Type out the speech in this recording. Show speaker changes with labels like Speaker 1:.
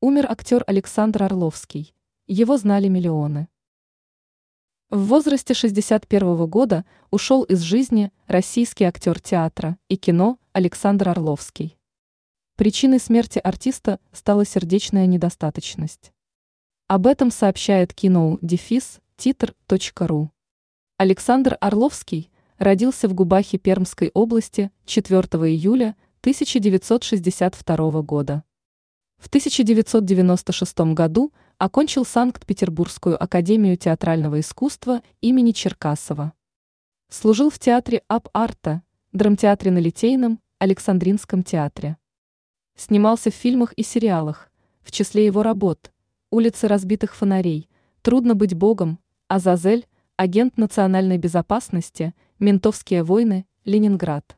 Speaker 1: Умер актер Александр Орловский. Его знали миллионы. В возрасте 61 года ушел из жизни российский актер театра и кино Александр Орловский. Причиной смерти артиста стала сердечная недостаточность. Об этом сообщает кино дефис титр.ру. Александр Орловский родился в Губахе Пермской области 4 июля 1962 года. В 1996 году окончил Санкт-Петербургскую академию театрального искусства имени Черкасова. Служил в театре Ап-Арта, драмтеатре на Литейном, Александринском театре. Снимался в фильмах и сериалах, в числе его работ «Улицы разбитых фонарей», «Трудно быть богом», «Азазель», «Агент национальной безопасности», «Ментовские войны», «Ленинград».